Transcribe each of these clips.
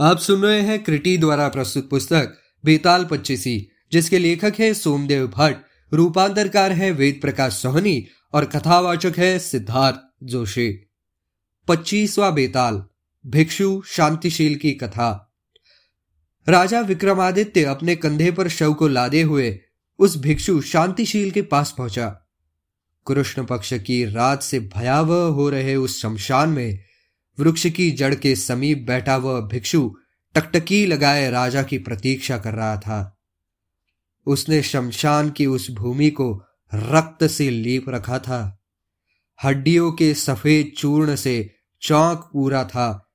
आप सुन रहे हैं क्रिटी द्वारा प्रस्तुत पुस्तक, बेताल पच्चीसी, जिसके लेखक हैं सोमदेव भट्ट, रूपांतरकार है वेद प्रकाश सोहनी और कथावाचक है सिद्धार्थ जोशी। पच्चीसवा बेताल, भिक्षु शांतिशील की कथा। राजा विक्रमादित्य अपने कंधे पर शव को लादे हुए उस भिक्षु शांतिशील के पास पहुँचा। कृष्ण पक्ष की रात से भयावह हो रहे उस शमशान में वृक्ष की जड़ के समीप बैठा वह भिक्षु टकटकी लगाए राजा की प्रतीक्षा कर रहा था। उसने शमशान की उस भूमि को रक्त से लीप रखा था। हड्डियों के सफ़ेद चूर्ण से चौक पूरा था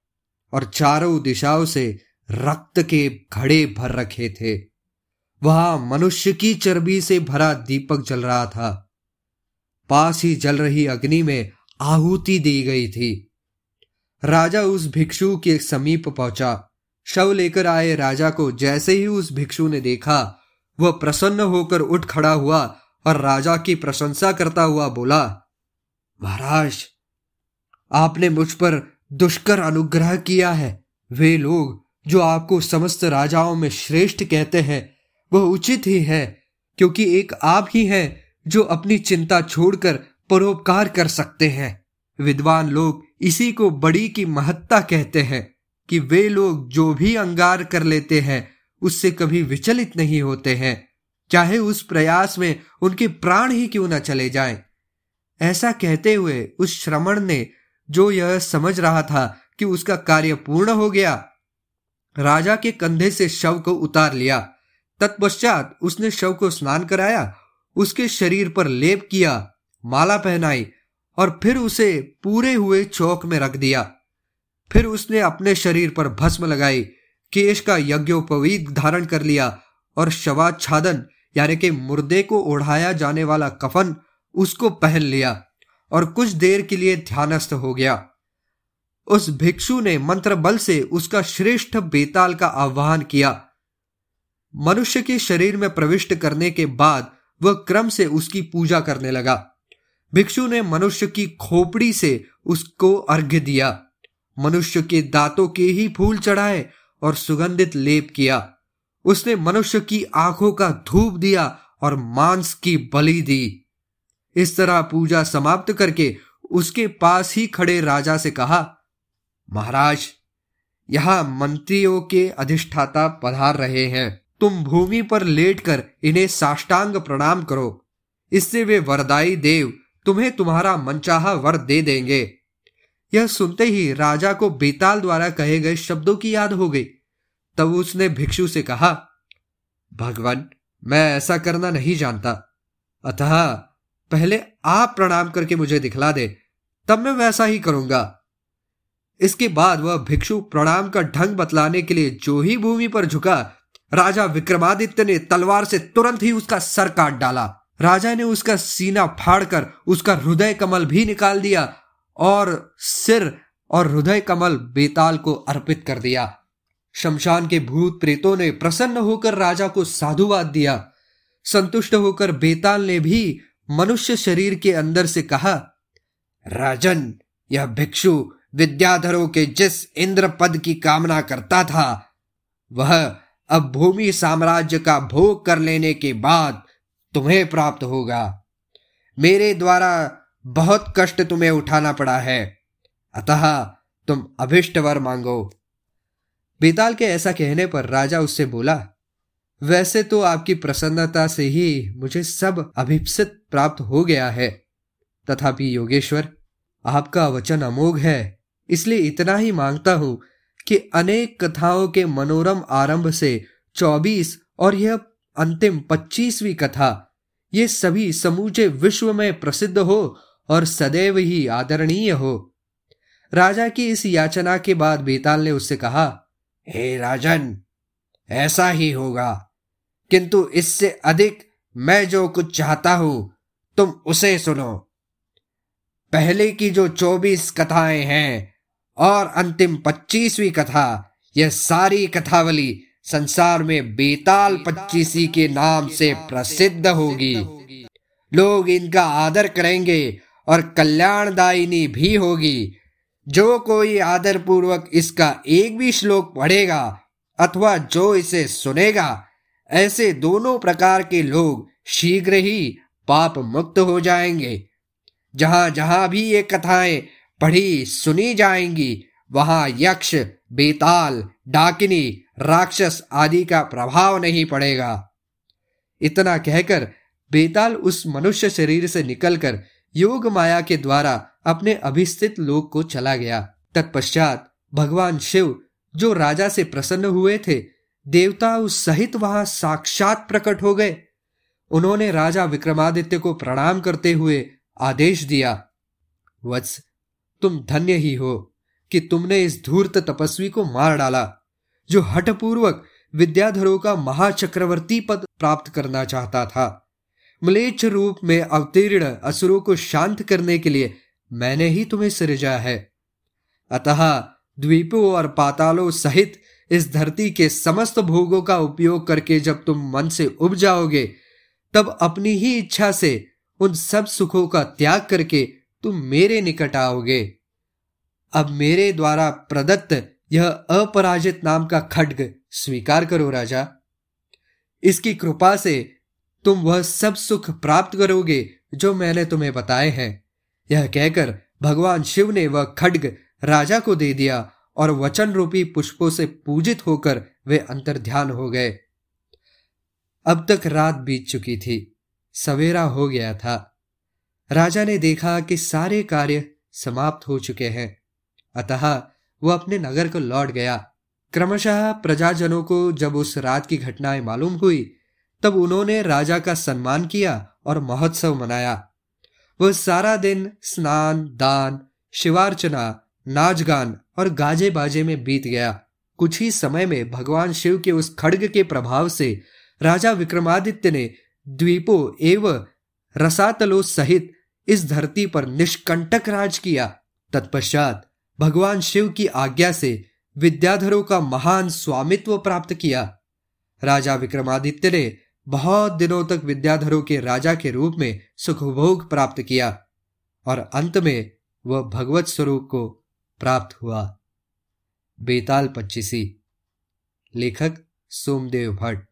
और चारों दिशाओं से रक्त के घड़े भर रखे थे। वहाँ मनुष्य की चर्बी से भरा दीपक जल रहा था। पास ही जल रही अग्नि में आहुति दी गई थी। राजा उस भिक्षु के समीप पहुँचा। शव लेकर आए राजा को जैसे ही उस भिक्षु ने देखा, वह प्रसन्न होकर उठ खड़ा हुआ और राजा की प्रशंसा करता हुआ बोला, महाराज, आपने मुझ पर दुष्कर अनुग्रह किया है। वे लोग, जो आपको समस्त राजाओं में श्रेष्ठ कहते हैं, वह उचित ही है, क्योंकि एक आप ही हैं, जो अपनी चिंता छोड़कर परोपकार कर सकते हैं। विद्वान लोग इसी को बड़ी की महत्ता कहते हैं कि वे लोग जो भी अंगार कर लेते हैं, उससे कभी विचलित नहीं होते हैं चाहे उस प्रयास में उनके प्राण ही क्यों न चले जाएँ। ऐसा कहते हुए उस श्रमण ने जो यह समझ रहा था कि उसका कार्य पूर्ण हो गया, राजा के कंधे से शव को उतार लिया तत्पश्चात उसने शव को स्नान कराया, उसके शरीर पर लेप किया, माला पहनाई और फिर उसे पूरे हुए चौक में रख दिया। फिर उसने अपने शरीर पर भस्म लगाई, केश का यज्ञोपवीत धारण कर लिया और शवाच्छादन यानी कि मुर्दे को ओढ़ाया जाने वाला कफन, उसको पहन लिया और कुछ देर के लिए ध्यानस्थ हो गया। उस भिक्षु ने मंत्र बल से उसका श्रेष्ठ बेताल का आह्वान किया। मनुष्य के शरीर में प्रविष्ट करने के बाद वह क्रम से उसकी पूजा करने लगा। भिक्षु ने मनुष्य की खोपड़ी से उसको अर्घ्य दिया। मनुष्य के दांतों के ही फूल चढ़ाए और सुगंधित लेप किया। उसने मनुष्य की आँखों का धूप दिया और मांस की बलि दी। इस तरह पूजा समाप्त करके उसके पास ही खड़े राजा से कहा, महाराज, यहाँ मंत्रियों के अधिष्ठाता पधार रहे हैं। तुम भूमि पर लेटकर इन्हें साष्टांग प्रणाम करो। इससे वे वरदाई देव तुम्हें तुम्हारा मनचाहा वर दे देंगे। यह सुनते ही राजा को बेताल द्वारा कहे गए शब्दों की याद हो गई। तब उसने भिक्षु से कहा, भगवान, मैं ऐसा करना नहीं जानता। अतः पहले आप प्रणाम करके मुझे दिखला दे, तब मैं वैसा ही करूँगा इसके बाद वह भिक्षु प्रणाम का ढंग बतलाने के लिए जो ही भूमि पर झुका, राजा विक्रमादित्य ने तलवार से तुरंत ही उसका सर काट डाला। राजा ने उसका सीना फाड़कर उसका हृदय कमल भी निकाल दिया और सिर और हृदय कमल बेताल को अर्पित कर दिया। शमशान के भूत प्रेतों ने प्रसन्न होकर राजा को साधुवाद दिया। संतुष्ट होकर बेताल ने भी मनुष्य शरीर के अंदर से कहा, राजन, यह भिक्षु विद्याधरों के जिस इंद्र पद की कामना करता था, वह अब भूमि साम्राज्य का भोग कर लेने के बाद तुम्हें प्राप्त होगा। मेरे द्वारा बहुत कष्ट तुम्हें उठाना पड़ा है। अतः तुम अभिष्ट वर मांगो। बेताल के ऐसा कहने पर राजा उससे बोला, वैसे तो आपकी प्रसन्नता से ही मुझे सब अभिप्सित प्राप्त हो गया है। तथापि योगेश्वर, आपका वचन अमोघ है, इसलिए इतना ही माँगता हूँ कि अनेक कथाओं के मनोरम आरंभ से चौबीस और यह अंतिम पच्चीसवीं कथा। ये सभी समूचे विश्व में प्रसिद्ध हो और सदैव ही आदरणीय हो। राजा की इस याचना के बाद बेताल ने उससे कहा, हे राजन, ऐसा ही होगा। किंतु इससे अधिक मैं जो कुछ चाहता हूँ, तुम उसे सुनो। पहले की जो चौबीस कथाएँ हैं और अंतिम पच्चीसवीं कथा, यह सारी कथावली संसार में बेताल पच्चीसी के नाम से प्रसिद्ध होगी। लोग इनका आदर करेंगे और कल्याणदायिनी भी होगी। जो कोई आदरपूर्वक इसका एक भी श्लोक पढ़ेगा अथवा जो इसे सुनेगा, ऐसे दोनों प्रकार के लोग शीघ्र ही पाप मुक्त हो जाएँगे। जहाँ जहाँ भी ये कथाएँ पढ़ी सुनी जाएँगी, वहाँ यक्ष, बेताल, डाकिनी राक्षस आदि का प्रभाव नहीं पड़ेगा। इतना कहकर बेताल उस मनुष्य शरीर से निकलकर योग माया के द्वारा अपने अभिस्थित लोक को चला गया। तत्पश्चात भगवान शिव, जो राजा से प्रसन्न हुए थे, देवता उस सहित वहाँ साक्षात प्रकट हो गए। उन्होंने राजा विक्रमादित्य को प्रणाम करते हुए आदेश दिया, वत्स, तुम धन्य ही हो कि तुमने इस धूर्त तपस्वी को मार डाला। जो हठपूर्वक विद्याधरों का महाचक्रवर्ती पद प्राप्त करना चाहता था। मलेच्छ रूप में अवतीर्ण असुरों को शांत करने के लिए मैंने ही तुम्हें सृजा है। अतः द्वीपों और पातालों सहित इस धरती के समस्त भोगों का उपयोग करके जब तुम मन से उब जाओगे, तब अपनी ही इच्छा से उन सब सुखों का त्याग करके तुम मेरे निकट आओगे। अब मेरे द्वारा प्रदत्त यह अपराजित नाम का खड्ग स्वीकार करो राजा। इसकी कृपा से तुम वह सब सुख प्राप्त करोगे जो मैंने तुम्हें बताए हैं। यह कहकर भगवान शिव ने वह खड्ग राजा को दे दिया और वचन रूपी पुष्पों से पूजित होकर वे अंतर ध्यान हो गए। अब तक रात बीत चुकी थी, सवेरा हो गया था। राजा ने देखा कि सारे कार्य समाप्त हो चुके हैं। अतः वह अपने नगर को लौट गया। क्रमशः प्रजाजनों को जब उस रात की घटनाएँ मालूम हुई, तब उन्होंने राजा का सम्मान किया और महोत्सव मनाया। वह सारा दिन स्नान, दान, शिवार्चना नाच गान और गाजे बाजे में बीत गया। कुछ ही समय में भगवान शिव के उस खड्ग के प्रभाव से राजा विक्रमादित्य ने द्वीपों एवं रसातलों सहित इस धरती पर निष्कंटक राज किया। तत्पश्चात भगवान शिव की आज्ञा से विद्याधरों का महान स्वामित्व प्राप्त किया। राजा विक्रमादित्य ने बहुत दिनों तक विद्याधरों के राजा के रूप में सुखभोग प्राप्त किया और अंत में वह भगवत स्वरूप को प्राप्त हुआ। बेताल पच्चीसी। लेखक सोमदेव भट्ट।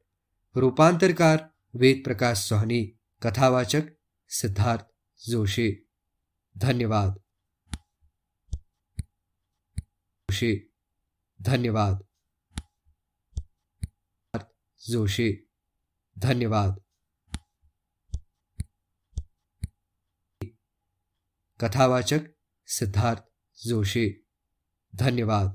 रूपांतरकार वेद प्रकाश सोहनी। कथावाचक सिद्धार्थ जोशी। धन्यवाद। जोशी। धन्यवाद। जोशी, धन्यवाद। कथावाचक सिद्धार्थ जोशी, धन्यवाद।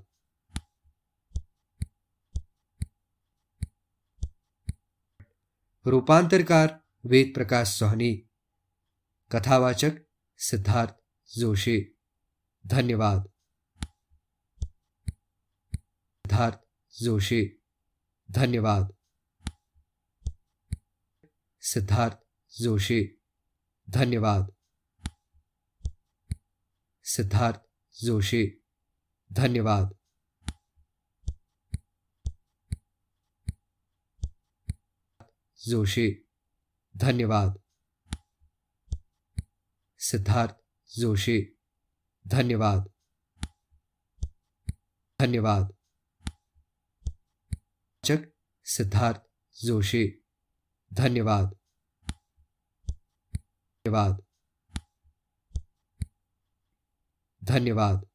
रूपांतरकार वेद प्रकाश सोहनी, कथावाचक सिद्धार्थ जोशी, धन्यवाद। सिद्धार्थ जोशी। धन्यवाद। सिद्धार्थ जोशी। धन्यवाद। सिद्धार्थ जोशी। धन्यवाद। जोशी। धन्यवाद। सिद्धार्थ जोशी। धन्यवाद। धन्यवाद। सिद्धार्थ जोशी। धन्यवाद। धन्यवाद। धन्यवाद।